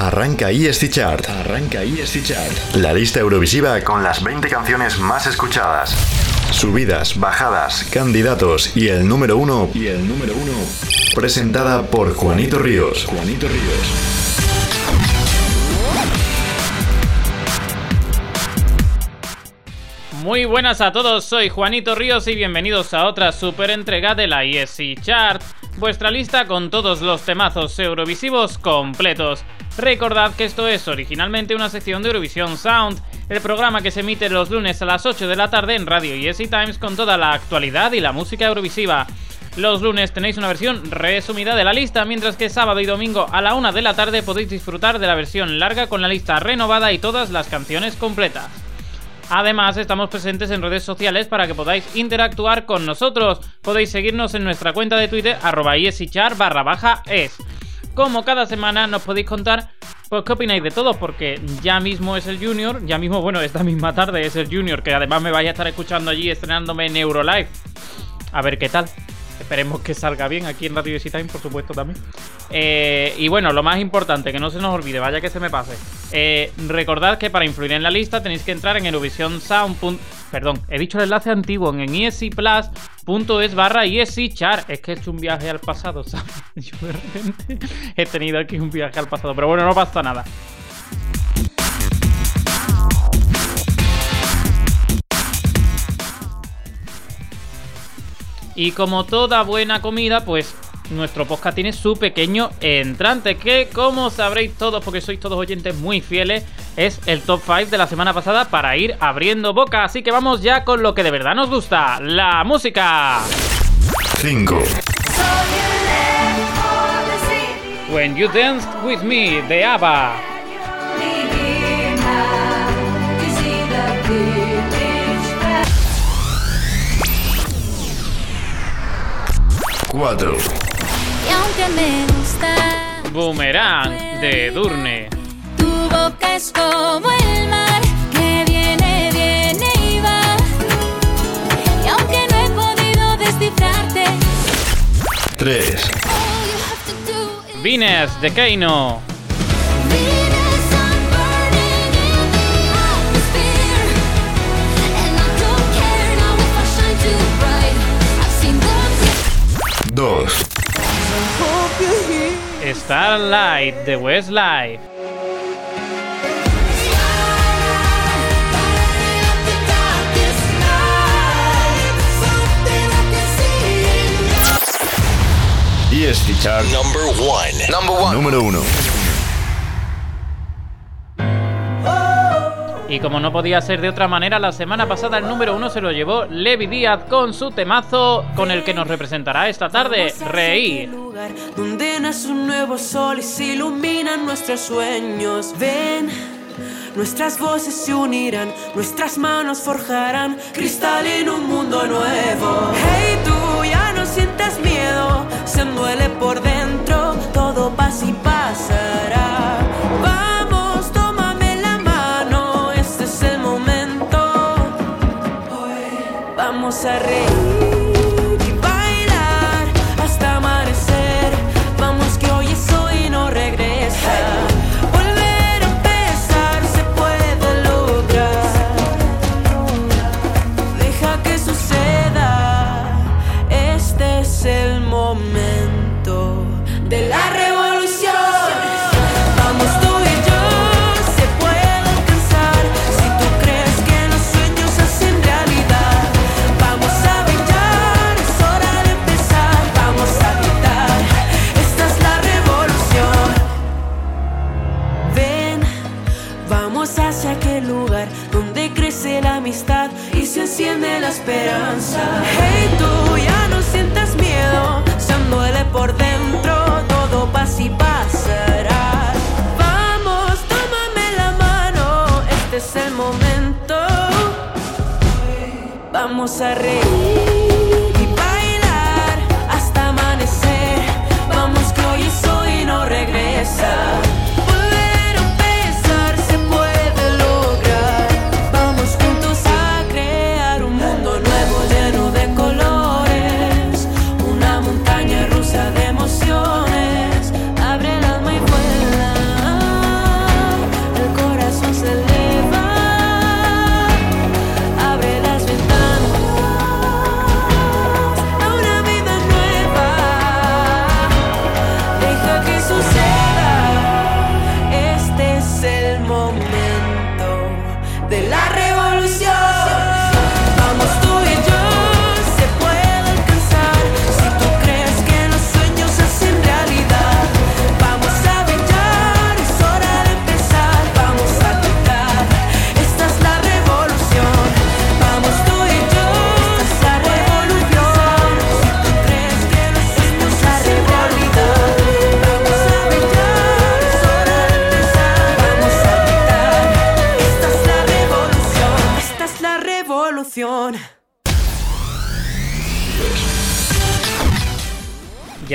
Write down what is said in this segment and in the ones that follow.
Arranca ESC Chart. Arranca ESC Chart. La lista Eurovisiva con las 20 canciones más escuchadas. Subidas, bajadas, candidatos y el número uno. Y el número uno. Presentada por Juanito Ríos. Juanito Ríos. Muy buenas a todos, soy Juanito Ríos y bienvenidos a otra super entrega de la ESC Chart, vuestra lista con todos los temazos eurovisivos completos. Recordad que esto es originalmente una sección de Eurovisión Sound, el programa que se emite los lunes a las 8 de la tarde en Radio ESC Times con toda la actualidad y la música eurovisiva. Los lunes tenéis una versión resumida de la lista, mientras que sábado y domingo a la 1 de la tarde podéis disfrutar de la versión larga con la lista renovada y todas las canciones completas. Además, estamos presentes en redes sociales para que podáis interactuar con nosotros. Podéis seguirnos en nuestra cuenta de Twitter, arroba barra baja es. Como cada semana nos podéis contar pues qué opináis de todo, porque ya mismo es el Junior, ya mismo, bueno, esta misma tarde es el Junior, que además me vais a estar escuchando allí estrenándome en. A ver qué tal. Esperemos que salga bien aquí en Radio Time, por supuesto, también. Eh, y bueno, lo más importante, que no se nos olvide, vaya que se me pase. Eh, recordad que para influir en la lista tenéis que entrar en Eurovision Sound. Perdón, he dicho el enlace antiguo en escplus.es barra char. Es que he hecho un viaje al pasado, ¿sabes? Yo de repente he tenido aquí un viaje al pasado. Pero bueno, no pasa nada. Y como toda buena comida, pues nuestro podcast tiene su pequeño entrante, que como sabréis todos, porque sois todos oyentes muy fieles, es el top 5 de la semana pasada para ir abriendo boca. Así que vamos ya con lo que de verdad nos gusta, la música. 5. When You Danced With Me de ABBA. 4. Y aunque me gusta Boomerang de Durne. tu boca es como el mar que viene, viene y va. Y aunque no he podido descifrarte, 3. all you have to do is Vines de Keino. Starlight de Westlife. ESC Chart. Number one. Number one. Número 1. Y como no podía ser de otra manera, la semana pasada el número uno se lo llevó Levi Díaz con su temazo con el que nos representará esta tarde, Reír. lugar donde un nuevo sol y se iluminan nuestros sueños. Ven, nuestras voces se unirán, nuestras manos forjarán cristal en un mundo nuevo. Hey, tú ya no sientas miedo, se duele por dentro, todo pasa y pasará. Vamos, tómame la mano, este es el momento. Hoy vamos a reír Hey, tú ya no sientas miedo, se duele por dentro, todo pasa y pasará. Vamos, tómame la mano, este es el momento. Vamos a reír y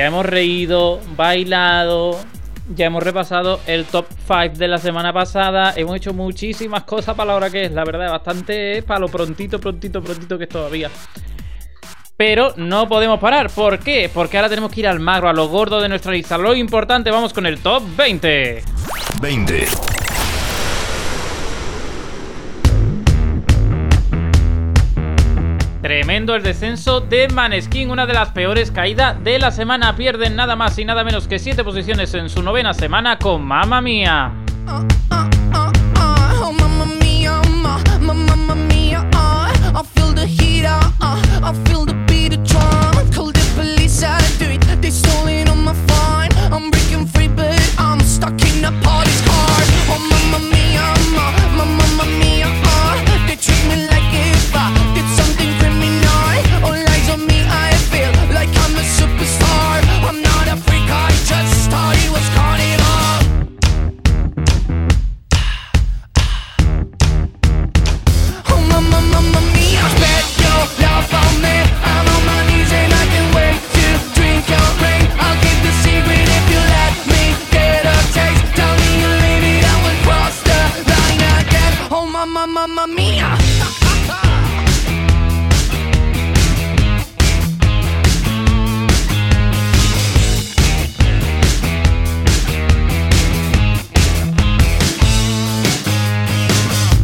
Hemos reído, bailado, ya hemos repasado el top 5 de la semana pasada. Hemos hecho muchísimas cosas para la hora que es, la verdad, bastante para lo prontito, prontito, prontito que es todavía. Pero no podemos parar. ¿Por qué? Porque ahora tenemos que ir al magro, a lo gordo de nuestra lista. Lo importante, vamos con el top 20. 20. Tremendo el descenso de Maneskin, una de las peores caídas de la semana. Pierden nada más y nada menos que 7 posiciones en su novena semana con Mamma Mía. uh, uh, oh uh, uh, uh. Mamma, mia.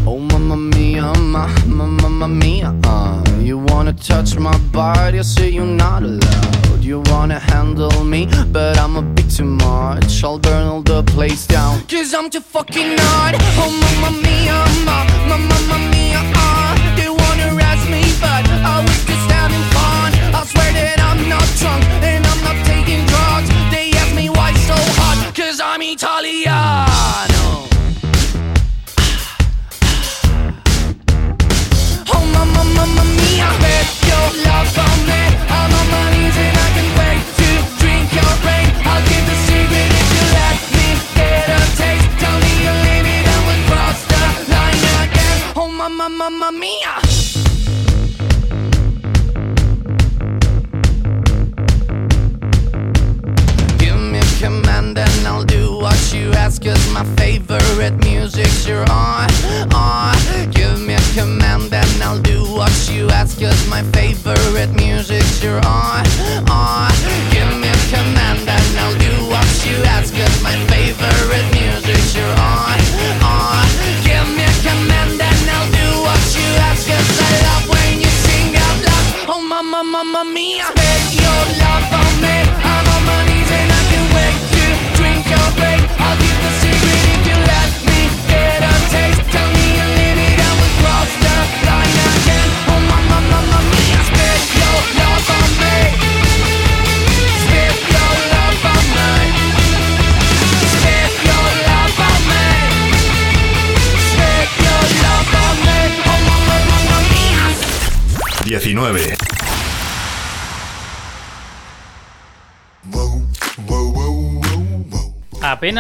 Oh mamma mia, ma, mamma mia uh, You wanna touch my body, I say you're not allowed You wanna handle me, but I'm a bit too much. I'll burn all the place down. Cause I'm too fucking hot Oh mamma mia, ma, ma, mamma mia uh,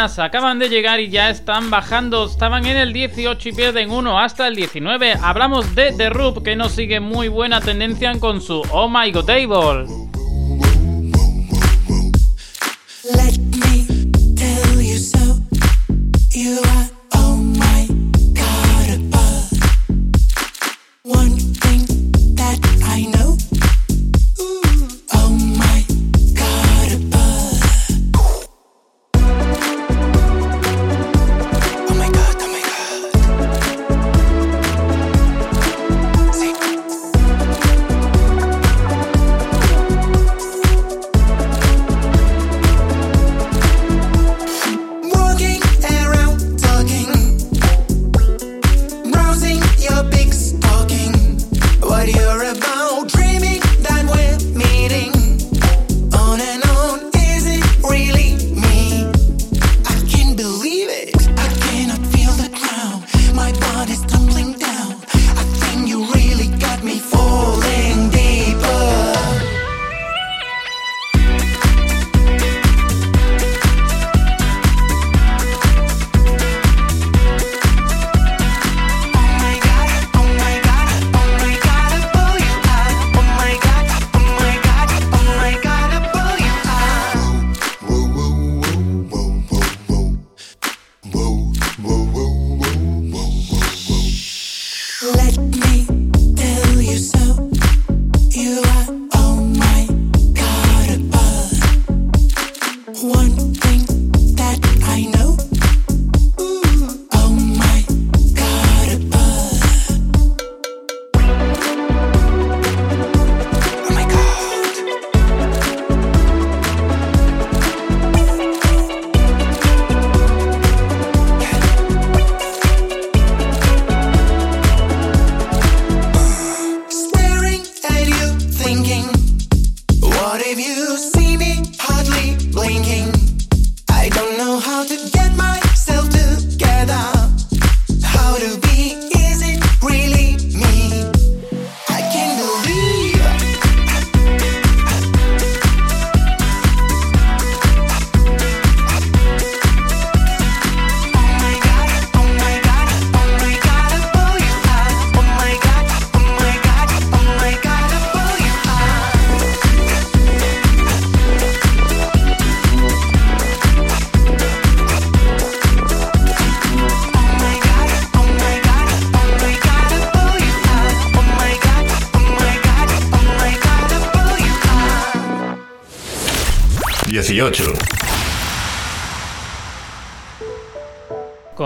Acaban de llegar y ya están bajando. Estaban en el 18 y pierden uno hasta el 19. Hablamos de The Roop, que nos sigue muy buena tendencia con su Oh My God Table.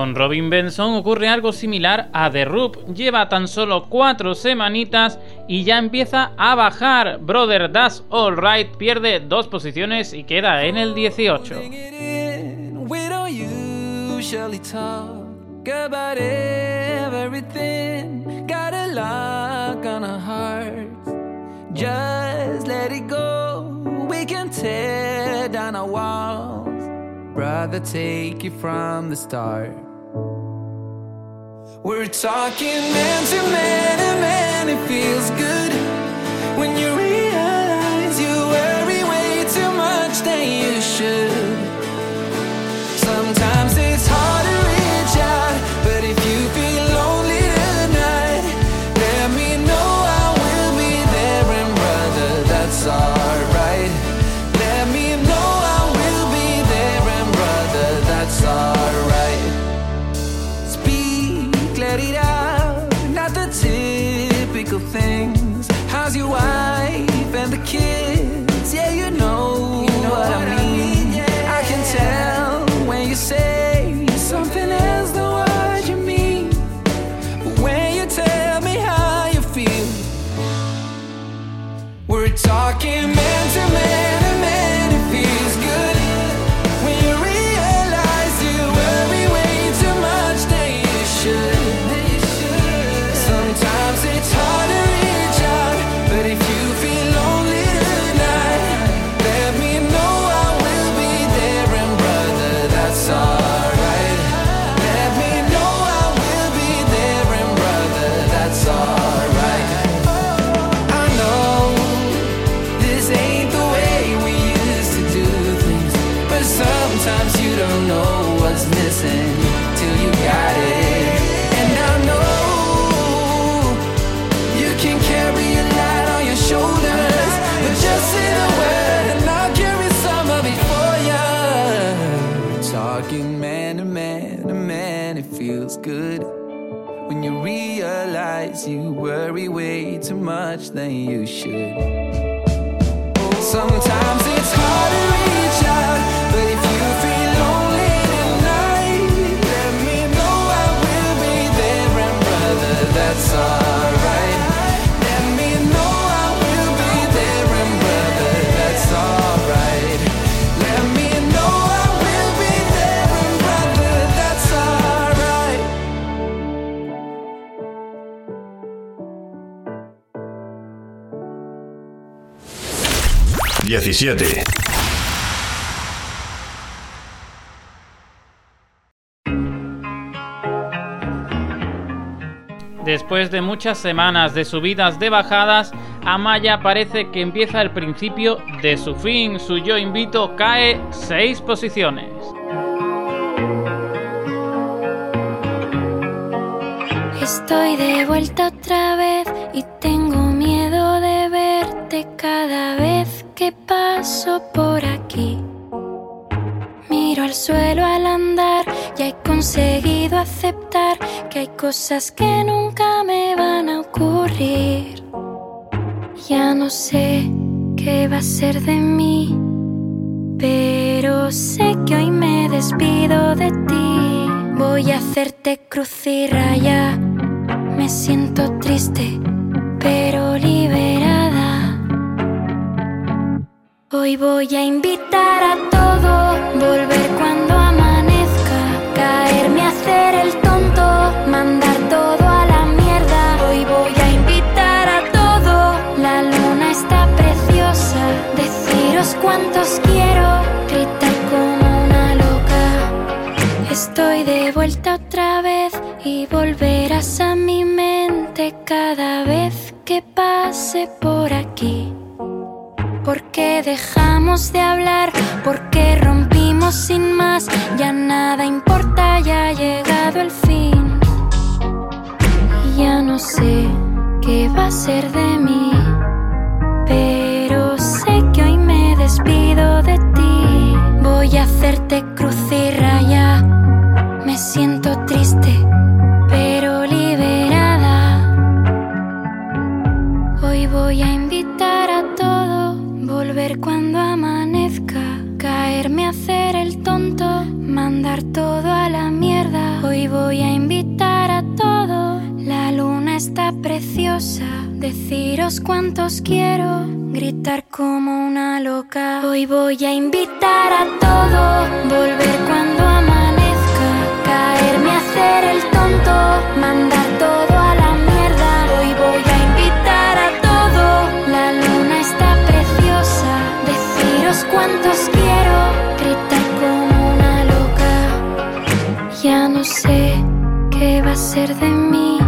Con Robin Benson ocurre algo similar a The Roop. Lleva tan solo cuatro semanitas y ya empieza a bajar. Brother That's Alright pierde dos posiciones y queda en el 18. We don't usually talk about everything. Got a lock on our hearts. Just let it go. We can tear down our walls. Take it from the start. We're talking man to man, and man, it feels good 17. Después de muchas semanas de subidas de bajadas, Amaya parece que empieza el principio de su fin. Su yo invito cae 6 posiciones. Estoy de vuelta otra vez y tengo que paso por aquí. Miro al suelo al andar y he conseguido aceptar que hay cosas que nunca me van a ocurrir. Ya no sé qué va a ser de mí, pero sé que hoy me despido de ti. Voy a hacerte cruz y raya. Me siento triste, pero liberada. Hoy voy a invitar a todo, volver cuando amanezca, caerme a hacer el tonto, mandar todo a la mierda. Hoy voy a invitar a todo, la luna está preciosa, deciros cuántos quiero, gritar como una loca. Estoy de vuelta otra vez y volverás a mi mente cada vez que pase por aquí. ¿Por qué dejamos de hablar? ¿Por qué rompimos sin más? Ya nada importa, ya ha llegado el fin. Ya no sé qué va a ser de mí. Pero sé que hoy me despido de ti. Voy a hacerte cruz y. Me siento la mierda. Hoy voy a invitar a todo. La luna está preciosa. Deciros cuántos quiero. Gritar como una loca. Hoy voy a invitar a todo. Volver cuando amanezca. Caerme a hacer el tonto. Mandar todo a la mierda. Hoy voy a invitar a todo. La luna está preciosa. Deciros cuántos quiero. Sé qué va a ser de mí.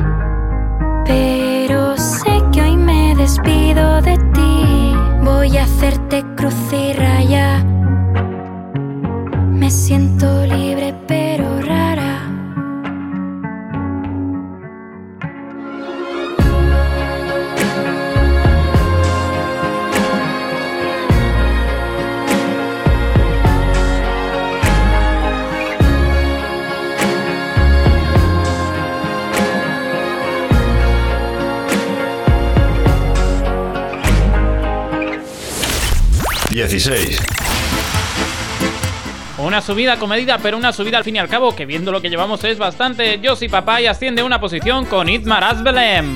Pero sé que hoy me despido de ti. Voy a hacerte cruz y raya. Me siento libre pero Una subida comedida, pero una subida al fin y al cabo, que viendo lo que llevamos es bastante. Josie Papay asciende una posición con Itmar Asbelem.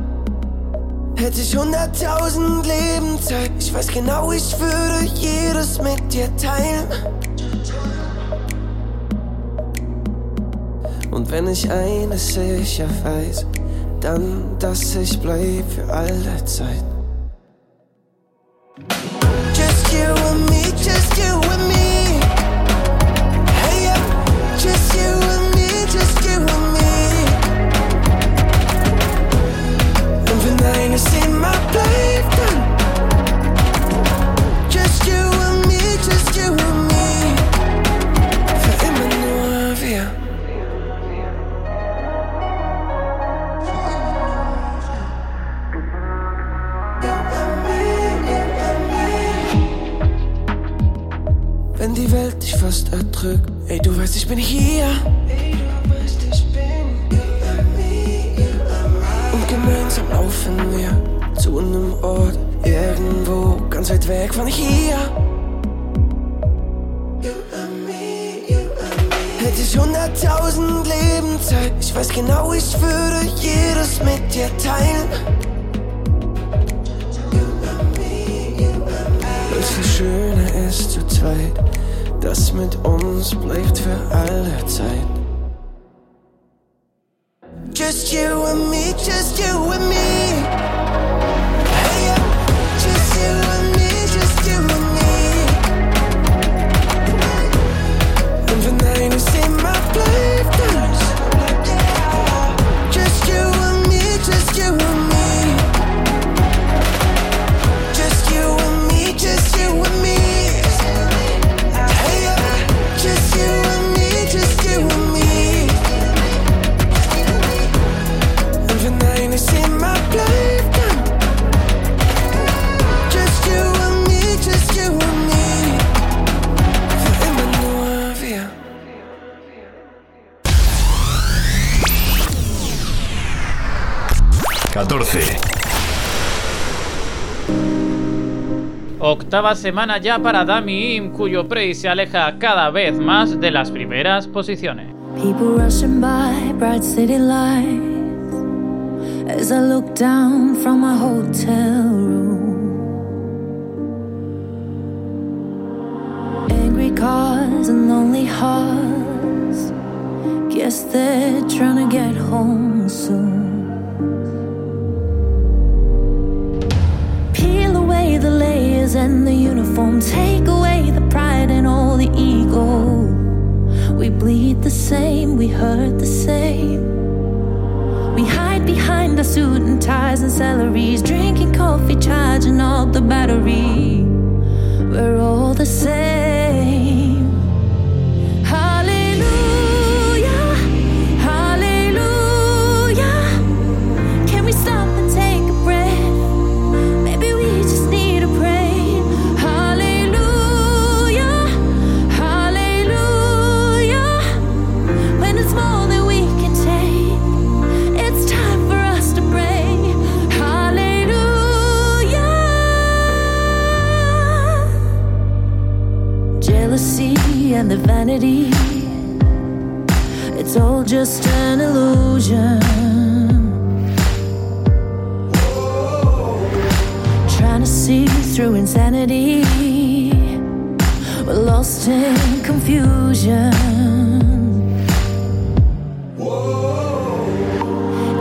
Hätte ich hunderttausend Leben Zeit, ich weiß genau, ich würde jedes mit dir teilen. Und wenn ich eines sicher weiß, dann, dass ich bleib für alle Zeit. Genau, ich würde jedes mit dir teilen. Viel schöner ist zu zweit, das mit uns bleibt für alle Zeit. Octava semana ya para Dami Im, cuyo praise se aleja cada vez más de las primeras posiciones. Cars and lonely hearts. Guess they're trying to get home soon. Peel away the and the uniform. Take away the pride and all the ego. We bleed the same, we hurt the same. We hide behind our suit and ties and salaries, drinking coffee, charging up the battery. We're all the same. And the vanity, it's all just an illusion. Trying to see through insanity. We're lost in confusion.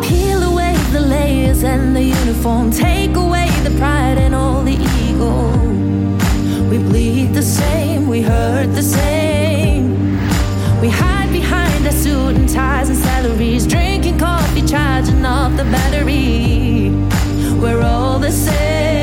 Peel away the layers and the uniform. Take away the pride and all the ego. We bleed the same, we hurt the same. We hide behind our suit and ties and salaries, drinking coffee, charging up the battery. We're all the same.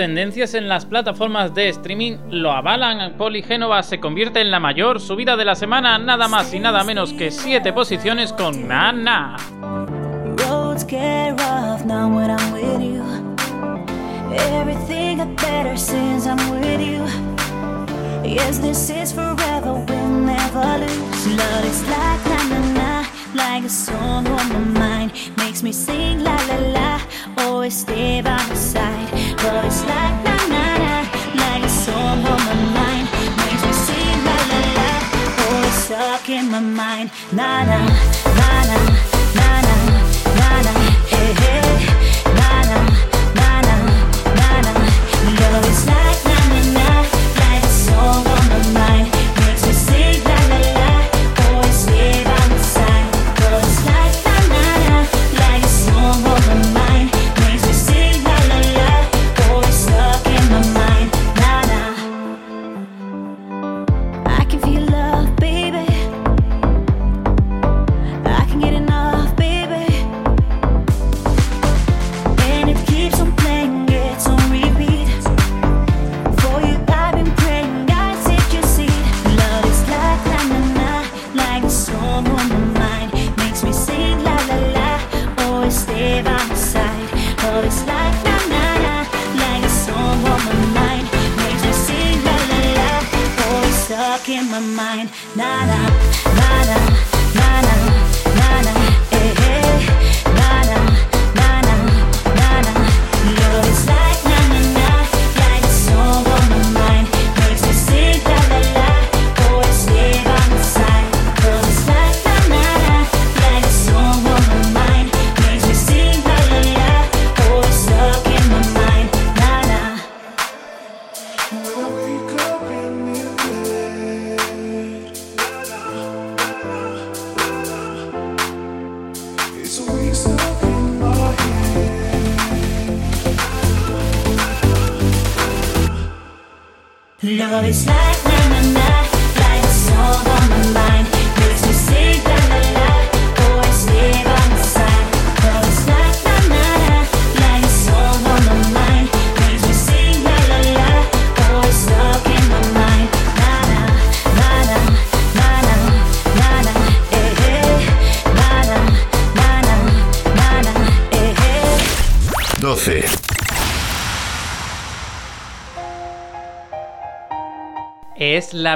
tendencias en las plataformas de streaming lo avalan. Polygénova se convierte en la mayor subida de la semana, nada más y nada menos que 7 posiciones con Nana. Like a song on my mind, makes me sing la la la. always stay by my side. But it's like na na na, like a song on my mind. Makes me sing la la la, always stuck in my mind. Na na, na na, na na, na na, hey hey, na na, na na, na na. Girl,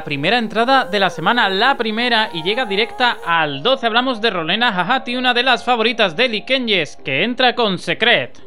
primera entrada de la semana, la primera, y llega directa al 12. Hablamos de Rolena Jajati, una de las favoritas de Likengis, que entra con Secret.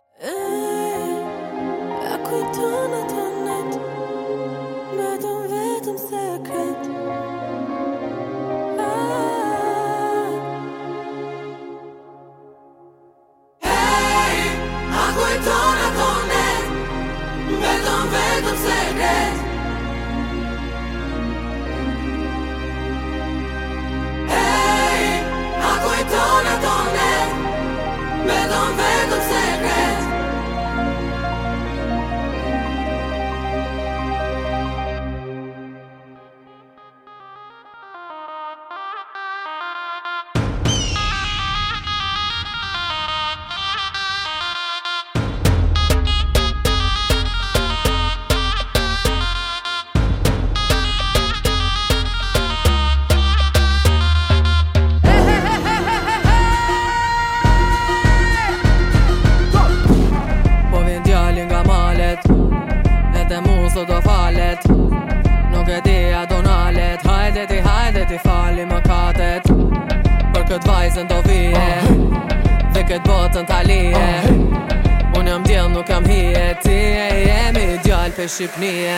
worship me.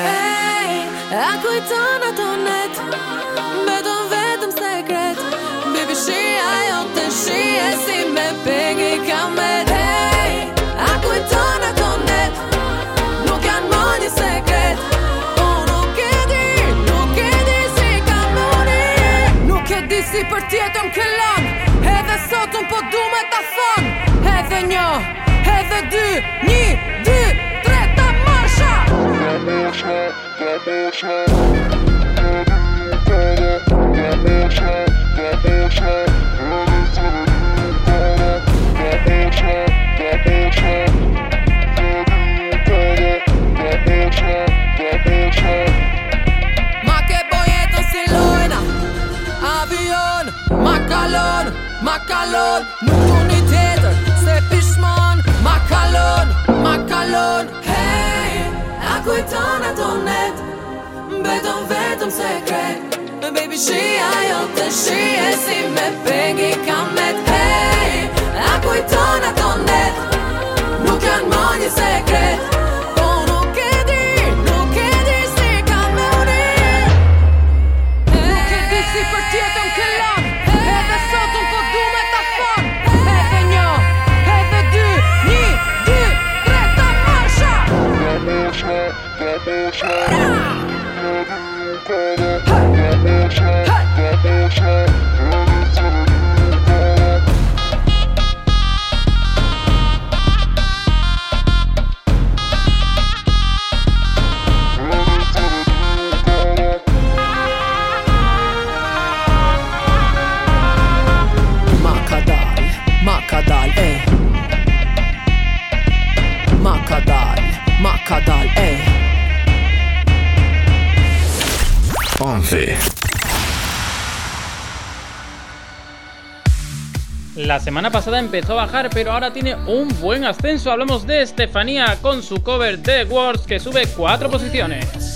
la semana pasada empezó a bajar, pero ahora tiene un buen ascenso. Hablamos de Estefanía con su cover de Words que sube cuatro posiciones.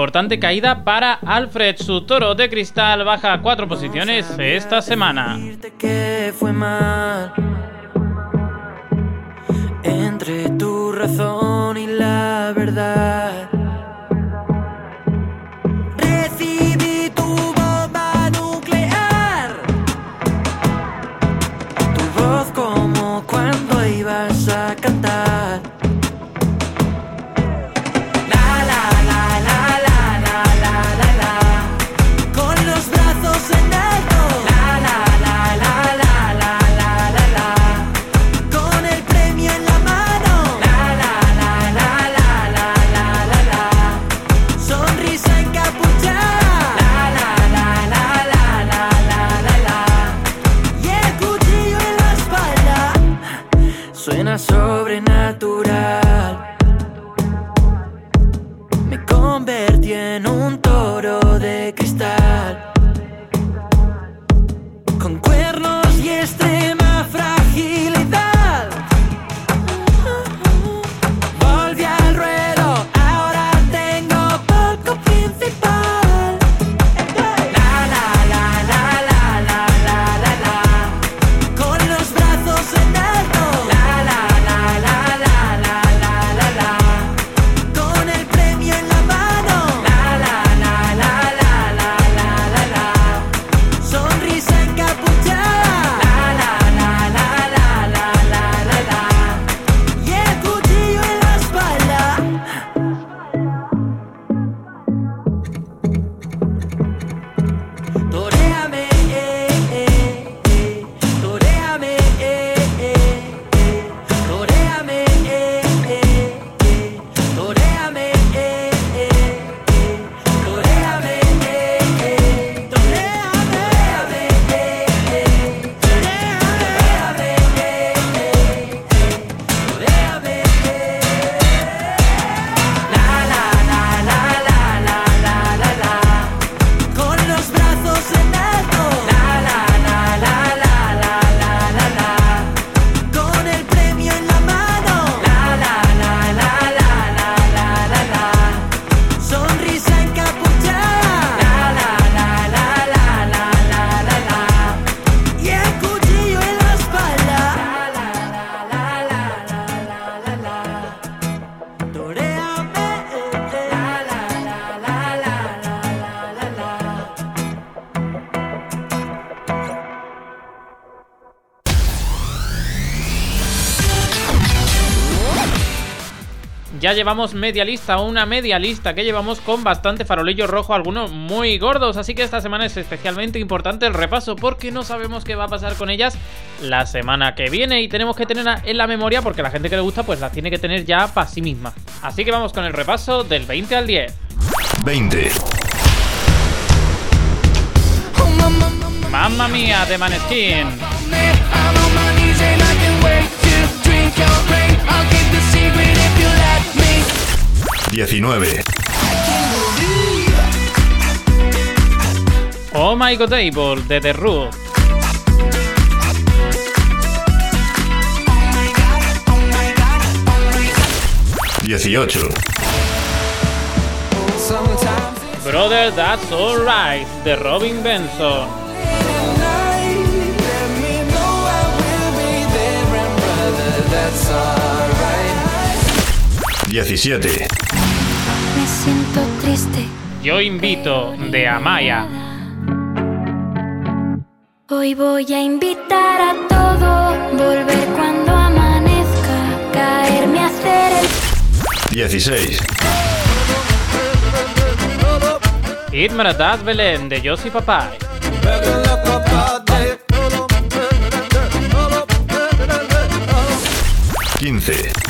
importante caída para Alfred. Su toro de cristal baja cuatro posiciones esta semana. Ya llevamos media lista, una media lista que llevamos con bastante farolillo rojo, algunos muy gordos, así que esta semana es especialmente importante el repaso porque no sabemos qué va a pasar con ellas la semana que viene y tenemos que tenerla en la memoria porque la gente que le gusta pues la tiene que tener ya para sí misma. Así que vamos con el repaso del 20 al 10. 20. Mamma mía de Maneskin. 19. Oh My God Table de The Root. 18. Brother That's Alright de Robin Benson. That's alright. 17. Siento triste. Yo invito de Amaya. Hoy voy a invitar a todo, volver cuando amanezca, caerme a hacer el 16. Idmaradat Belén de Josie Papai. 15.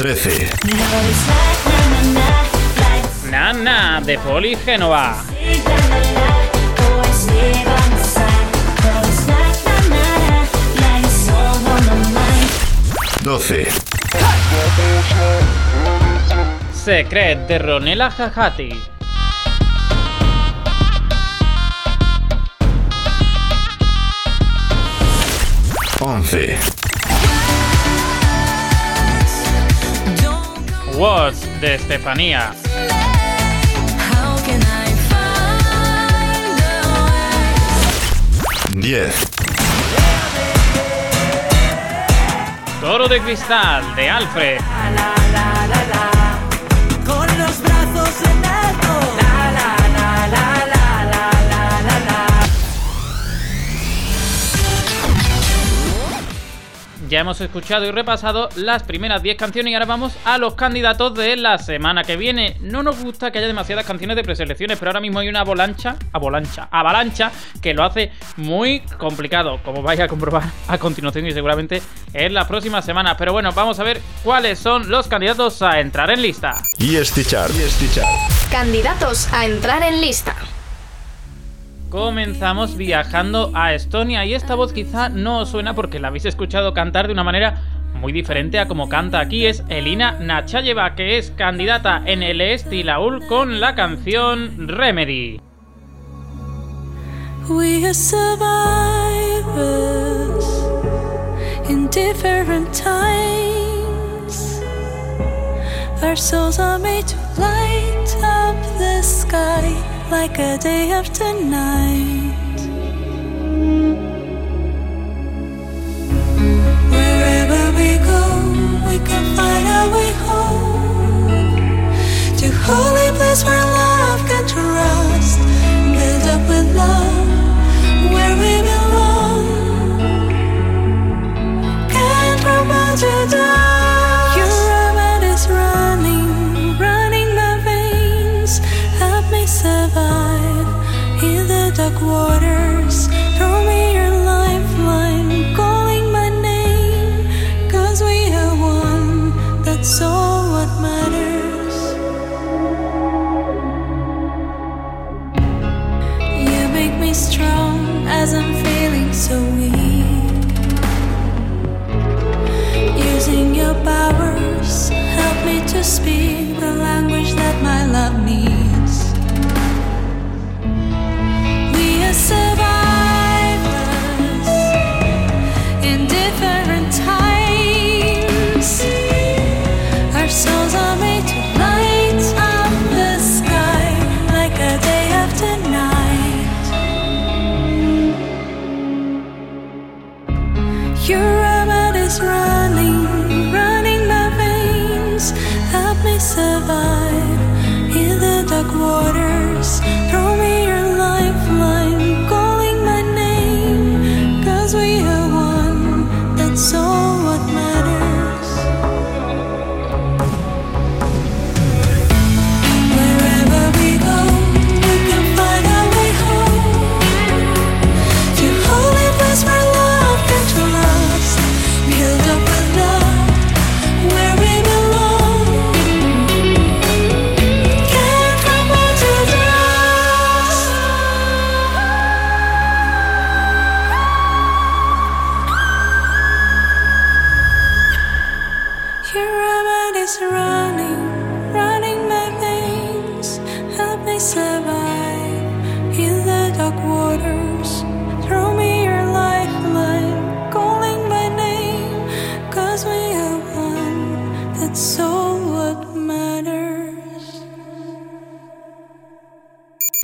13. Nana de Poli Génova. 12. Secret de Ronela Jajati. 11. Watts de Estefanía. Diez. Toro de cristal de Alfred. Ya hemos escuchado y repasado las primeras 10 canciones y ahora vamos a los candidatos de la semana que viene. No nos gusta que haya demasiadas canciones de preselecciones, pero ahora mismo hay una avalancha, avalancha, avalancha que lo hace muy complicado, como vais a comprobar a continuación y seguramente en las próximas semanas. Pero bueno, vamos a ver cuáles son los candidatos a entrar en lista. EST Chart. EST Chart. Candidatos a entrar en lista. Comenzamos viajando a Estonia y esta voz quizá no os suena porque la habéis escuchado cantar de una manera muy diferente a como canta aquí. Es Elina Nachayeva, que es candidata en el Estilaul con la canción Remedy. We are survivors in different times. Our souls are made to light up the sky like a day after night. Wherever we go, we can find our way home to holy place where love can trust, build up with love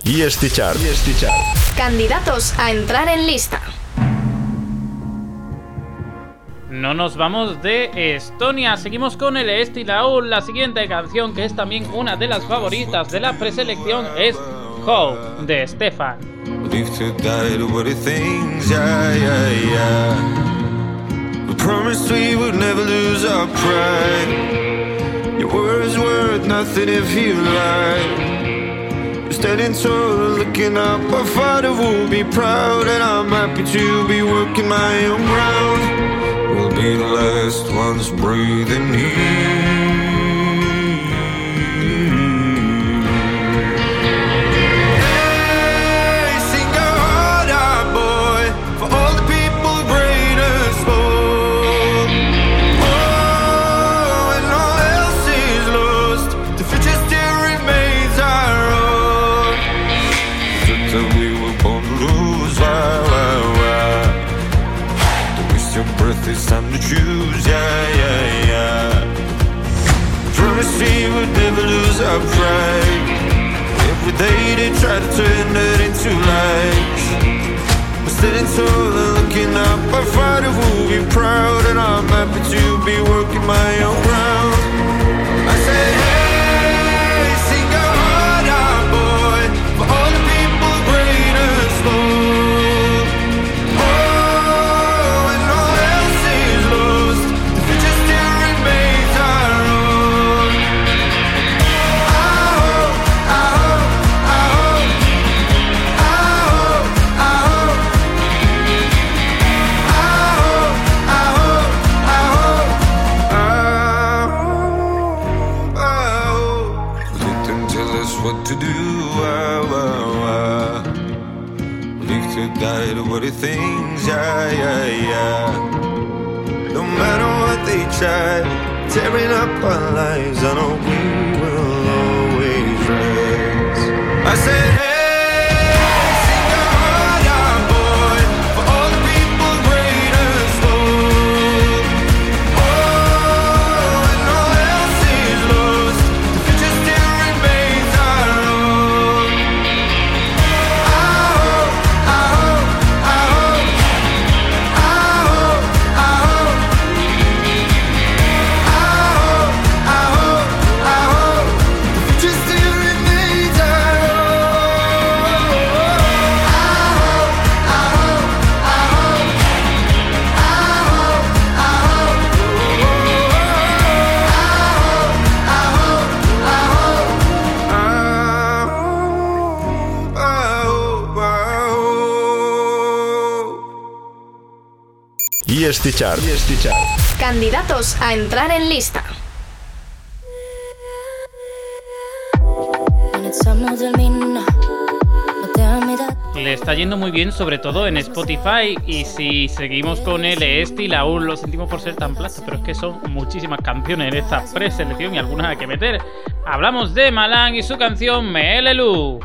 EST Chart. EST Chart. Candidatos a entrar en lista. No nos vamos de Estonia, seguimos con el Este y la U. La siguiente canción, que es también una de las favoritas de la preselección, es Hope de Stefan. Live to die to what it things, yeah, yeah, yeah. We promised we would never lose our pride. Your words worth nothing if you lie. Standing tall, looking up, My father will be proud, and I'm happy to be working my own ground. We'll be the last ones breathing Hey, it's time to choose, yeah, yeah, yeah. Promise we would never lose our pride. Every day they try to turn that into lies. We're standing tall and looking up. Our father will be proud, and I'm happy to be working my own ground. What it thinks. Yeah, yeah, yeah. No matter what they try, tearing up our lives, I know we will always rise. I said, Chart. EST Chart. Candidatos a entrar en lista. Le está yendo muy bien, sobre todo en Spotify. Y si seguimos con el este y la U, lo sentimos por ser tan plata, pero es que son muchísimas canciones en esta preselección y algunas hay que meter. Hablamos de Malan y su canción Melelu.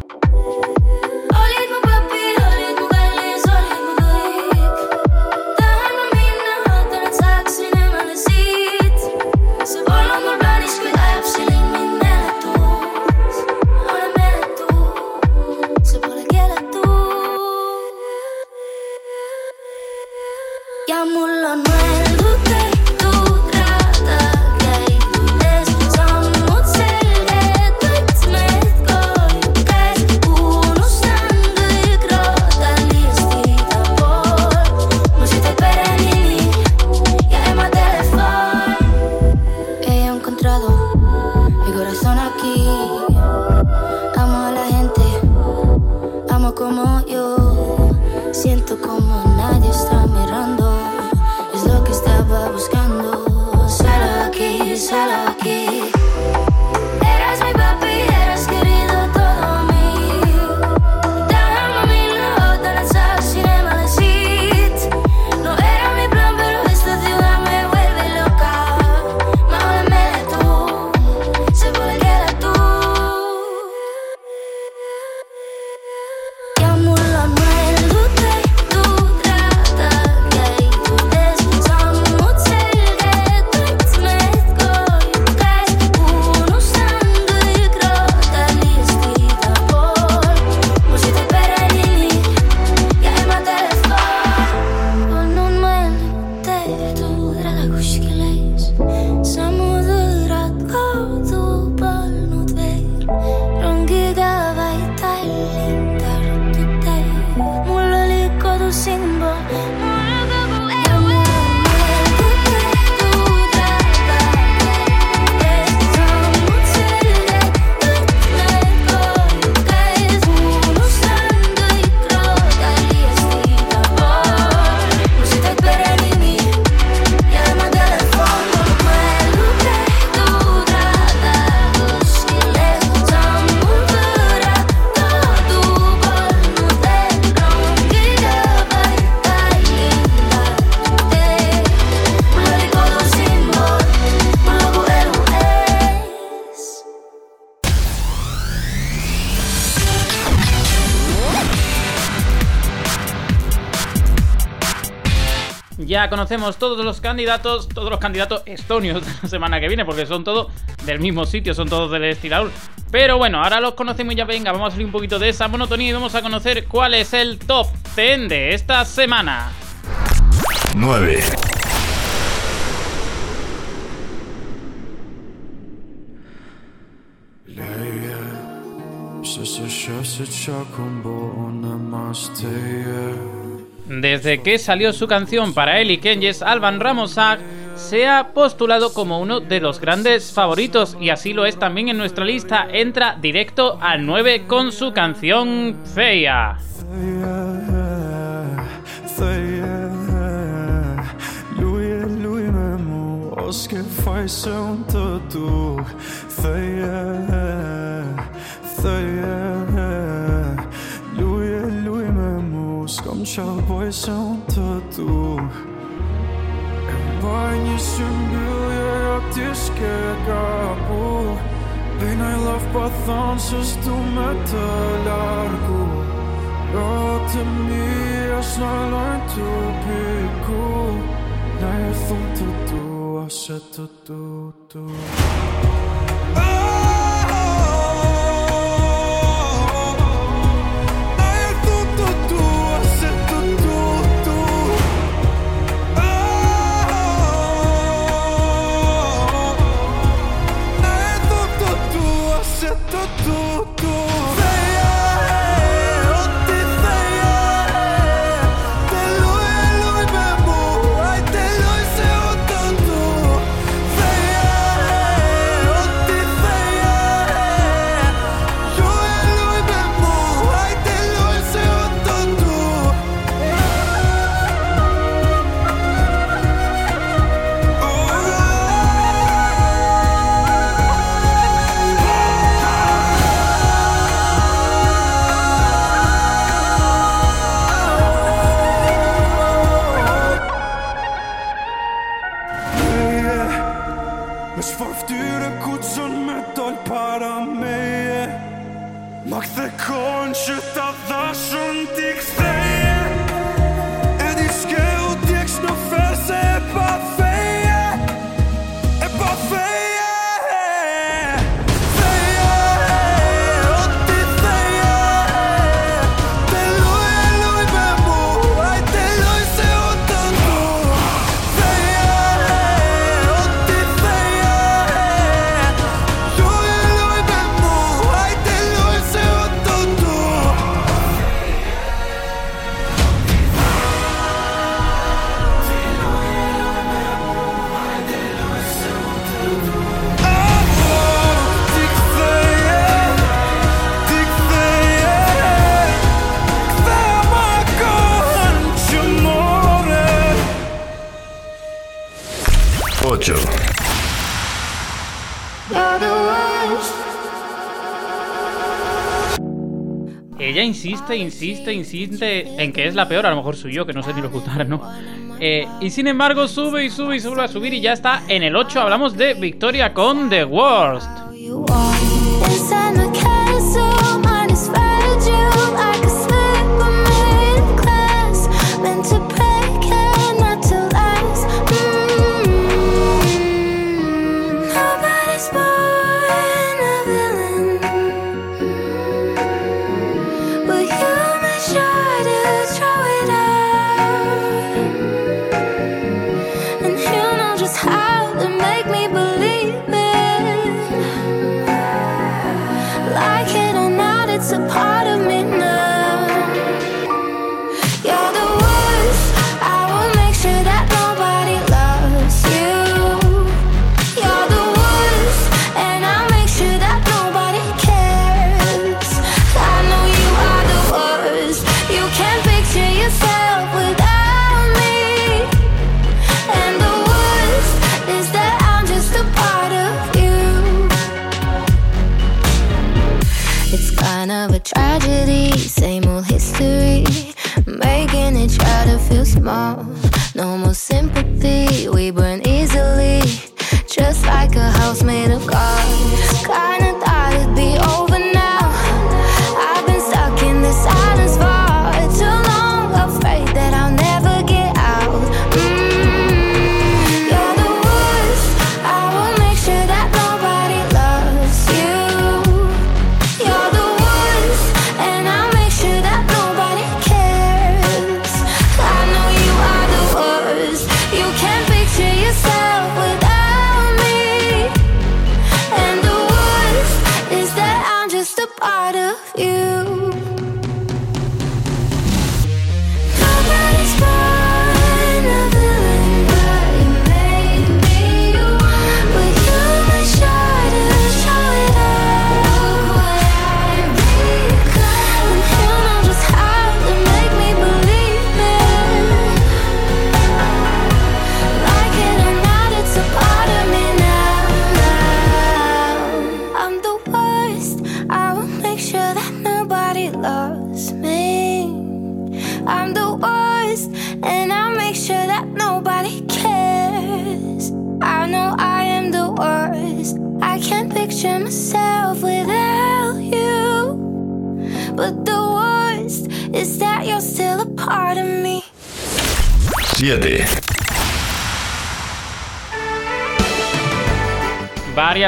Ya conocemos todos los candidatos, todos los candidatos estonios de la semana que viene, porque son todos del mismo sitio, son todos del estirador. Pero bueno, ahora los conocemos y ya venga, vamos a salir un poquito de esa monotonía y vamos a conocer cuál es el top 10 de esta semana. 9. Leie, sest šešit šakumbonemas teie. Desde que salió su canción para y Kenjes, Alban Ramosag se ha postulado como uno de los grandes favoritos y así lo es también en nuestra lista. Entra directo al 9 con su canción Fea. 想找不想的毒。Why you seem I love both answers to metal argo. Got to me as I learn to be cool. insiste, insiste, en que es la peor, a lo mejor soy que no sé ni lo putar, ¿no? Eh, y sin embargo sube y sube y sube a subir y ya está en el 8. Hablamos de victoria con The Worst.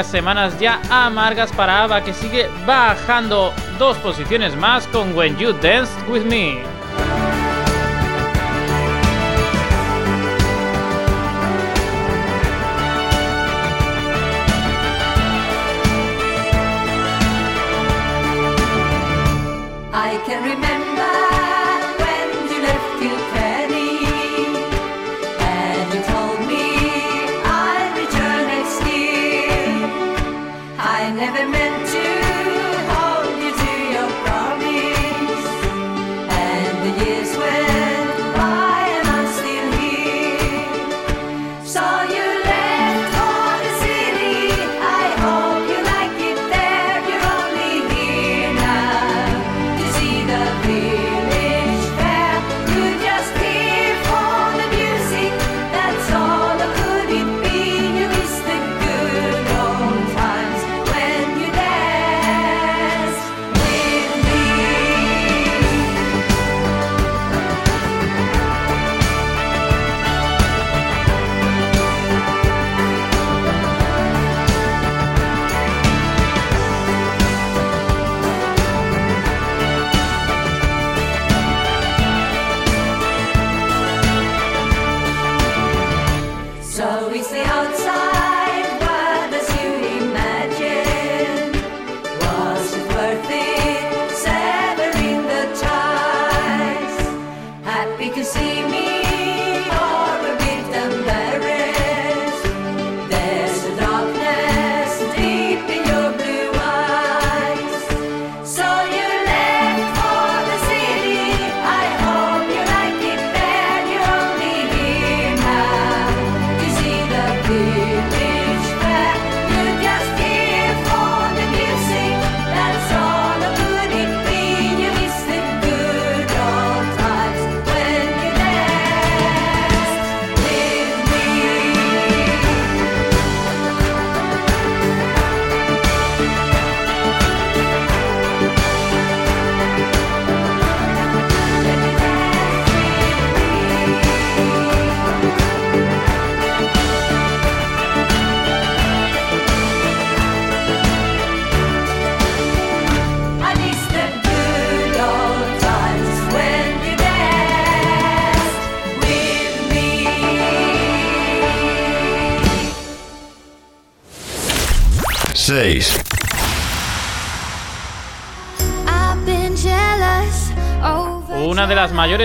semanas ya amargas para Ava que sigue bajando dos posiciones más con When You Dance With Me.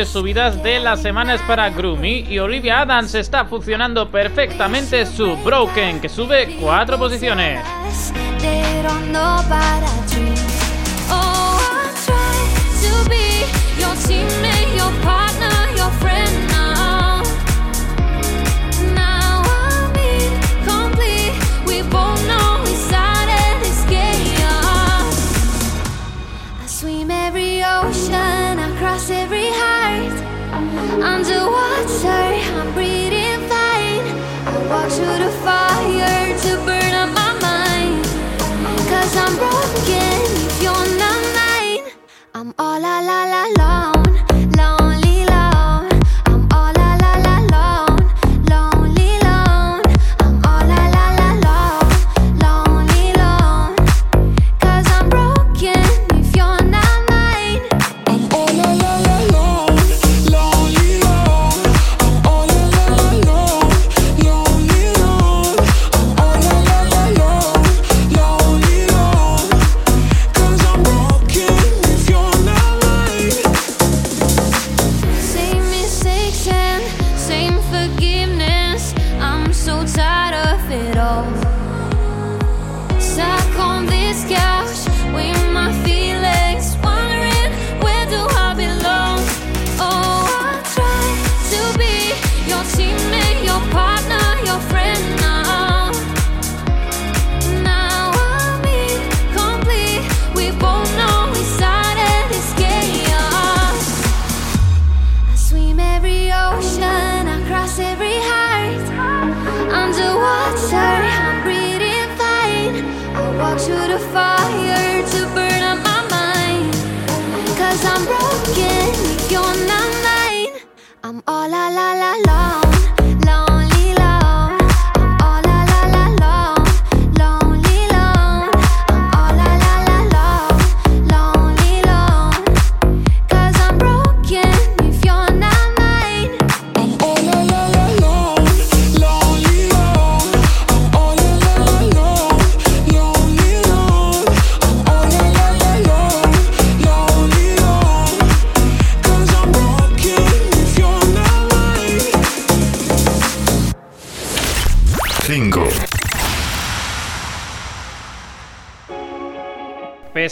subidas de la semana es para Groomy y Olivia Adams está funcionando perfectamente su Broken, que sube cuatro posiciones. Underwater, I'm breathing fine. I walk through the fire to burn up my mind. Cause I'm broken if you're not mine. I'm all la la la la.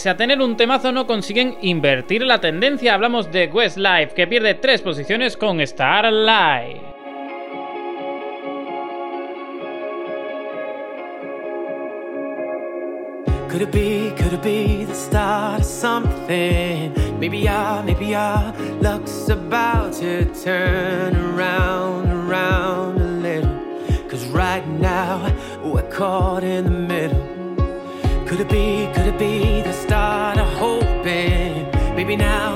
pese a tener un temazo no consiguen invertir la tendencia. Hablamos de Westlife, que pierde tres posiciones con Starlight. Could it be, could it be the start of something? Maybe I, maybe I, luck's about to turn around, around a little. Cause right now, we're caught in the middle. Could it be, could it be the start of hoping? Maybe now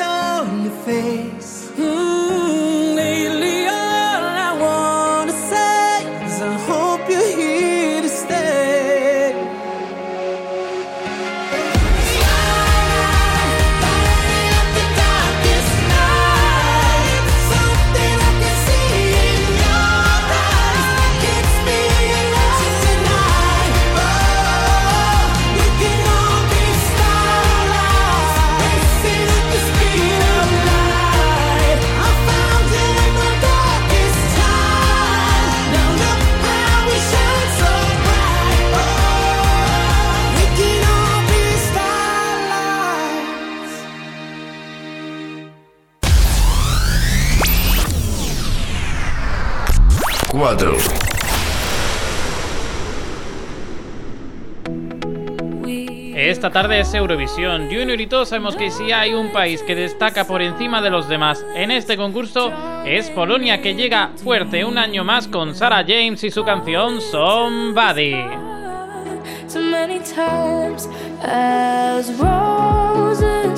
on your face. 4. Esta tarde es Eurovisión Junior y todos sabemos que si hay un país que destaca por encima de los demás en este concurso es Polonia que llega fuerte un año más con Sarah James y su canción Somebody. so many times as roses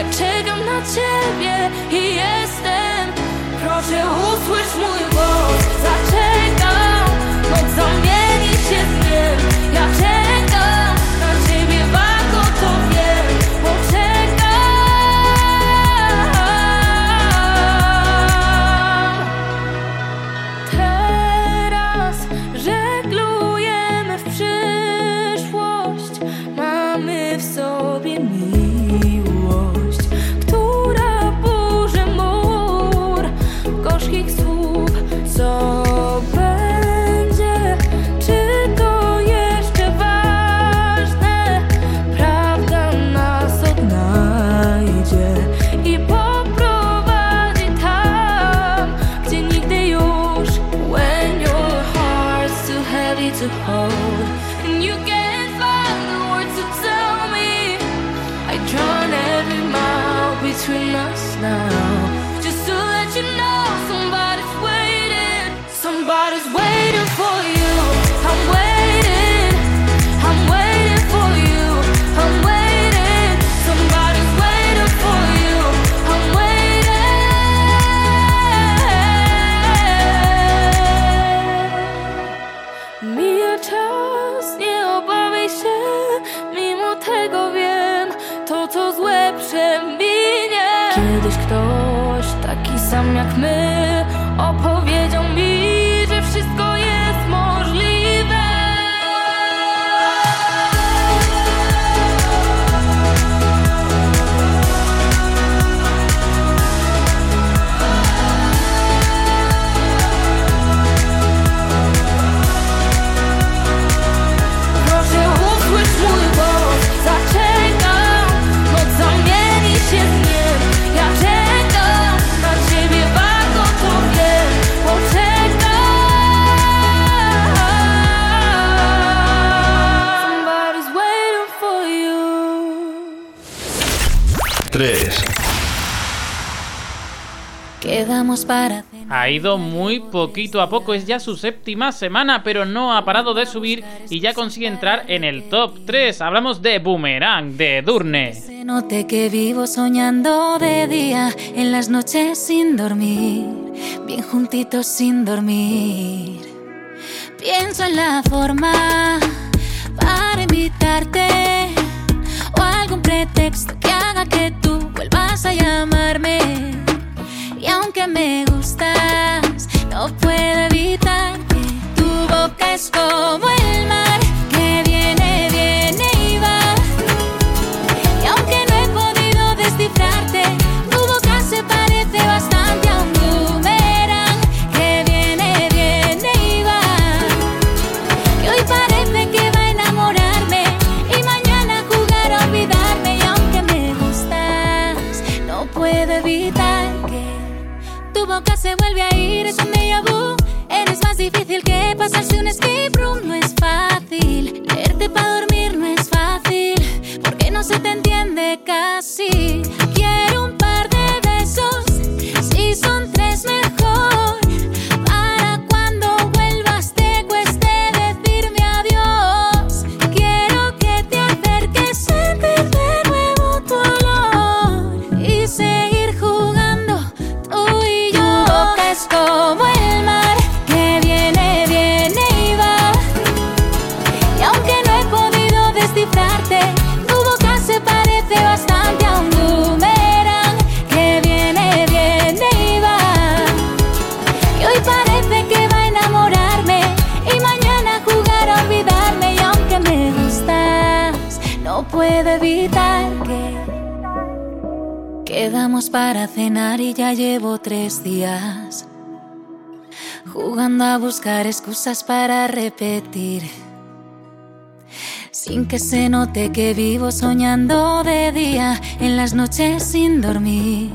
Ja czekam na ciebie i jestem. Proszę usłysz mój between us now. Jak my Quedamos para Ha ido muy poquito a poco, es ya su séptima semana, pero no ha parado de subir y ya consigue entrar en el top 3. Hablamos de Boomerang, de Durne. Se note que vivo soñando de día, en las noches sin dormir, bien juntitos sin dormir. Pienso en la forma para invitarte o algún pretexto que haga que tú vuelvas a llamarme. Aunque me gustas, no puedo evitar que tu boca es como el mar que viene pasarse un escape room, no es fácil. Leerte para dormir no es fácil, porque no se te entiende casi. Quiero un par de besos, buscar excusas para repetir. Sin que se note que vivo soñando de día, en las noches sin dormir,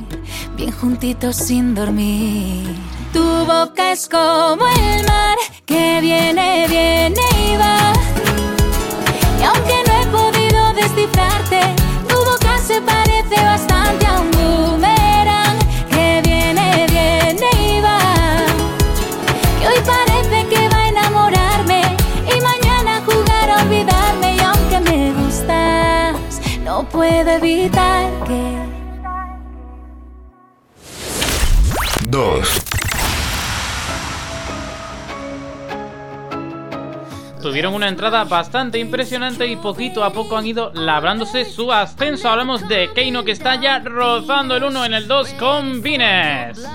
bien juntitos sin dormir. Tu boca es como el mar que viene, viene y va. Y aunque no he podido descifrarte, tu boca se parece bastante. olvidar que. Dos. Tuvieron una entrada bastante impresionante y poquito a poco han ido labrándose su ascenso. Hablamos de Keino que está ya rozando el 1 en el 2 con Vines.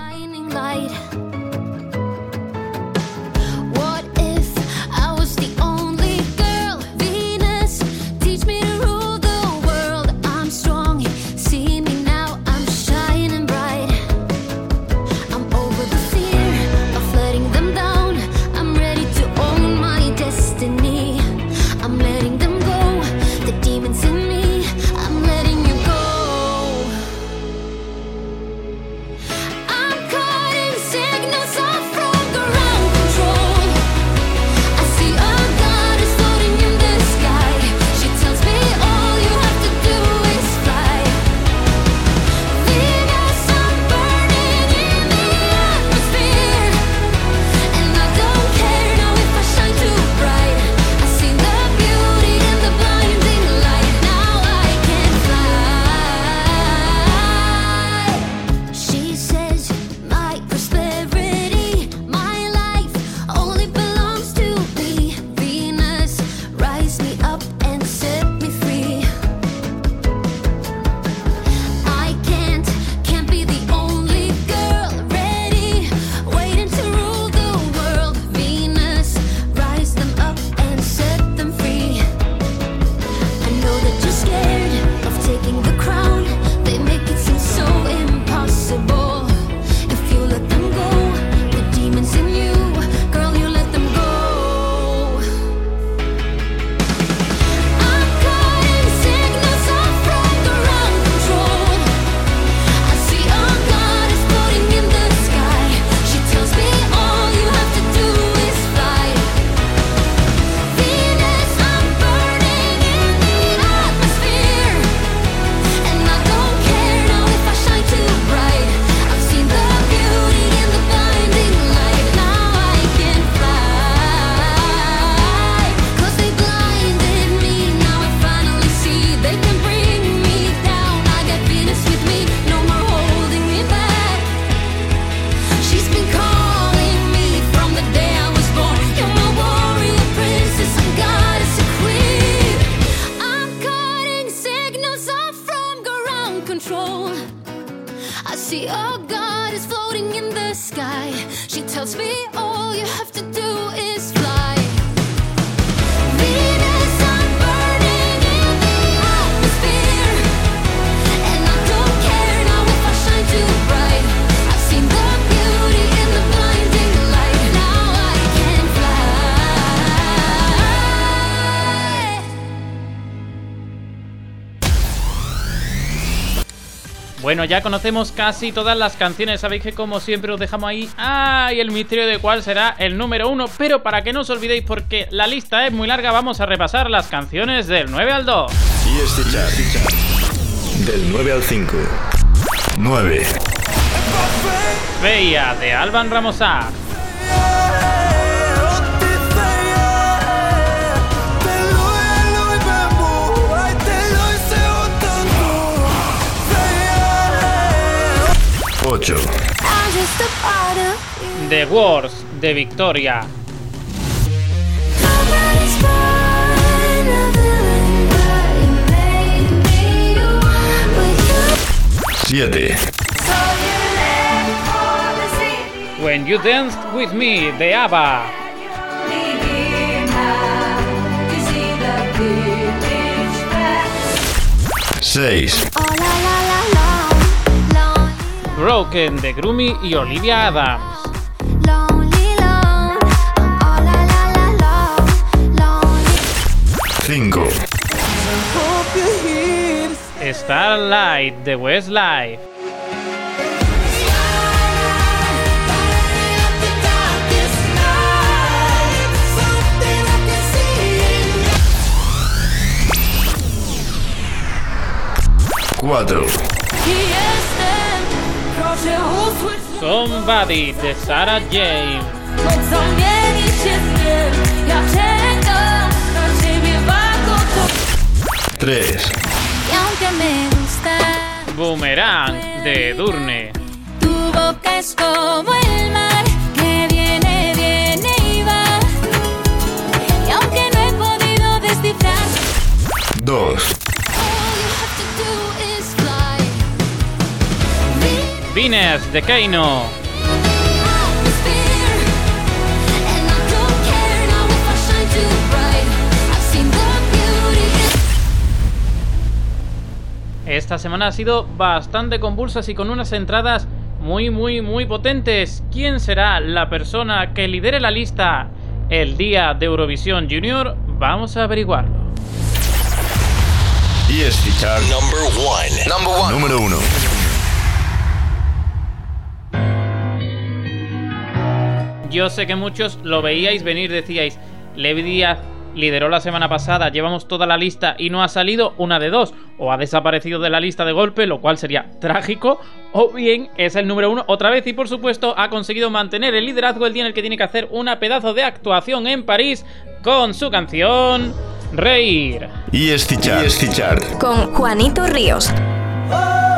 Bueno, ya conocemos casi todas las canciones. Sabéis que como siempre os dejamos ahí. ¡Ay! Ah, el misterio de cuál será el número uno. Pero para que no os olvidéis, porque la lista es muy larga, vamos a repasar las canciones del 9 al 2. Y este chat. Del 9 al 5. 9. Veía de Alban Ramosar. 8. The Wars de Victoria. Siete. When You Danced With Me de ABBA. Broken de Groomy y Olivia Adams. 5, Starlight de Westlife. Cuatro. Somebody de Sarah James. Tres. Y aunque me gusta, Boomerang de Durne. tu boca es como el mar que viene, viene y va. Y aunque no he podido descifrar, Dos. The beauty. Esta semana ha sido bastante convulsas y con unas entradas muy, muy, muy potentes. ¿Quién será la persona que lidere la lista el día de Eurovisión Junior? Vamos a averiguarlo. Number one. Number one. Número 1. Yo sé que muchos lo veíais venir, decíais, Levi Díaz lideró la semana pasada, llevamos toda la lista y no ha salido una de dos, o ha desaparecido de la lista de golpe, lo cual sería trágico, o bien es el número uno otra vez y por supuesto ha conseguido mantener el liderazgo el día en el que tiene que hacer una pedazo de actuación en París con su canción Reír. ESC Chart. ESC Chart. Con Juanito Ríos. Ven,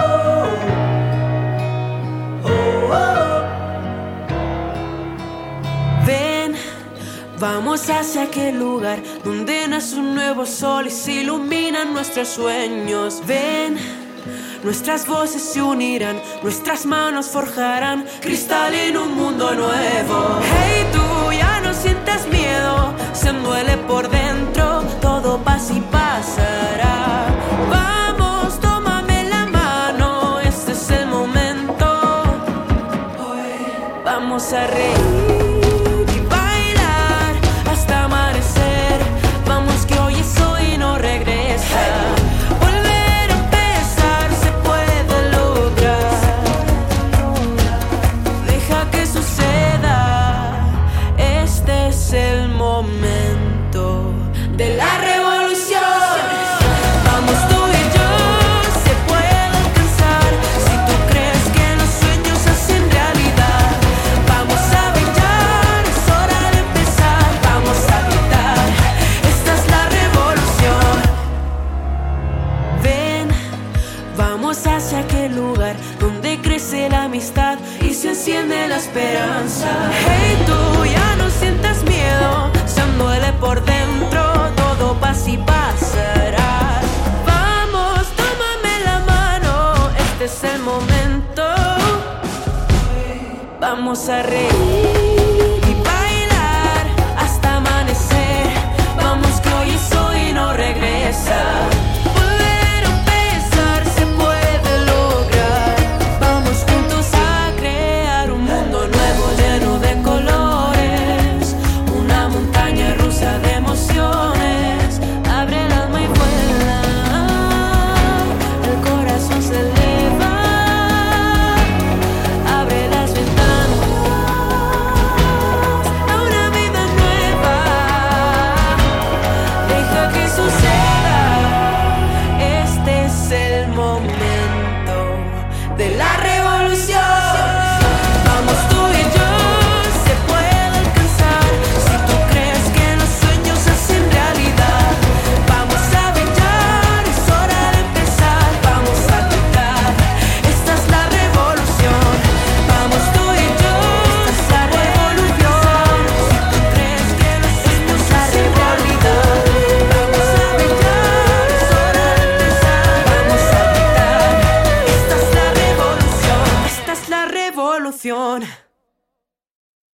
vamos hacia aquel lugar donde nace un nuevo sol y se iluminan nuestros sueños. Ven, nuestras voces se unirán, nuestras manos forjarán cristal en un mundo nuevo. Hey, tú ya no sientas miedo, se duele por dentro, todo pasa y pasará. Vamos, tómame la mano, este es el momento. Vamos a reír a reír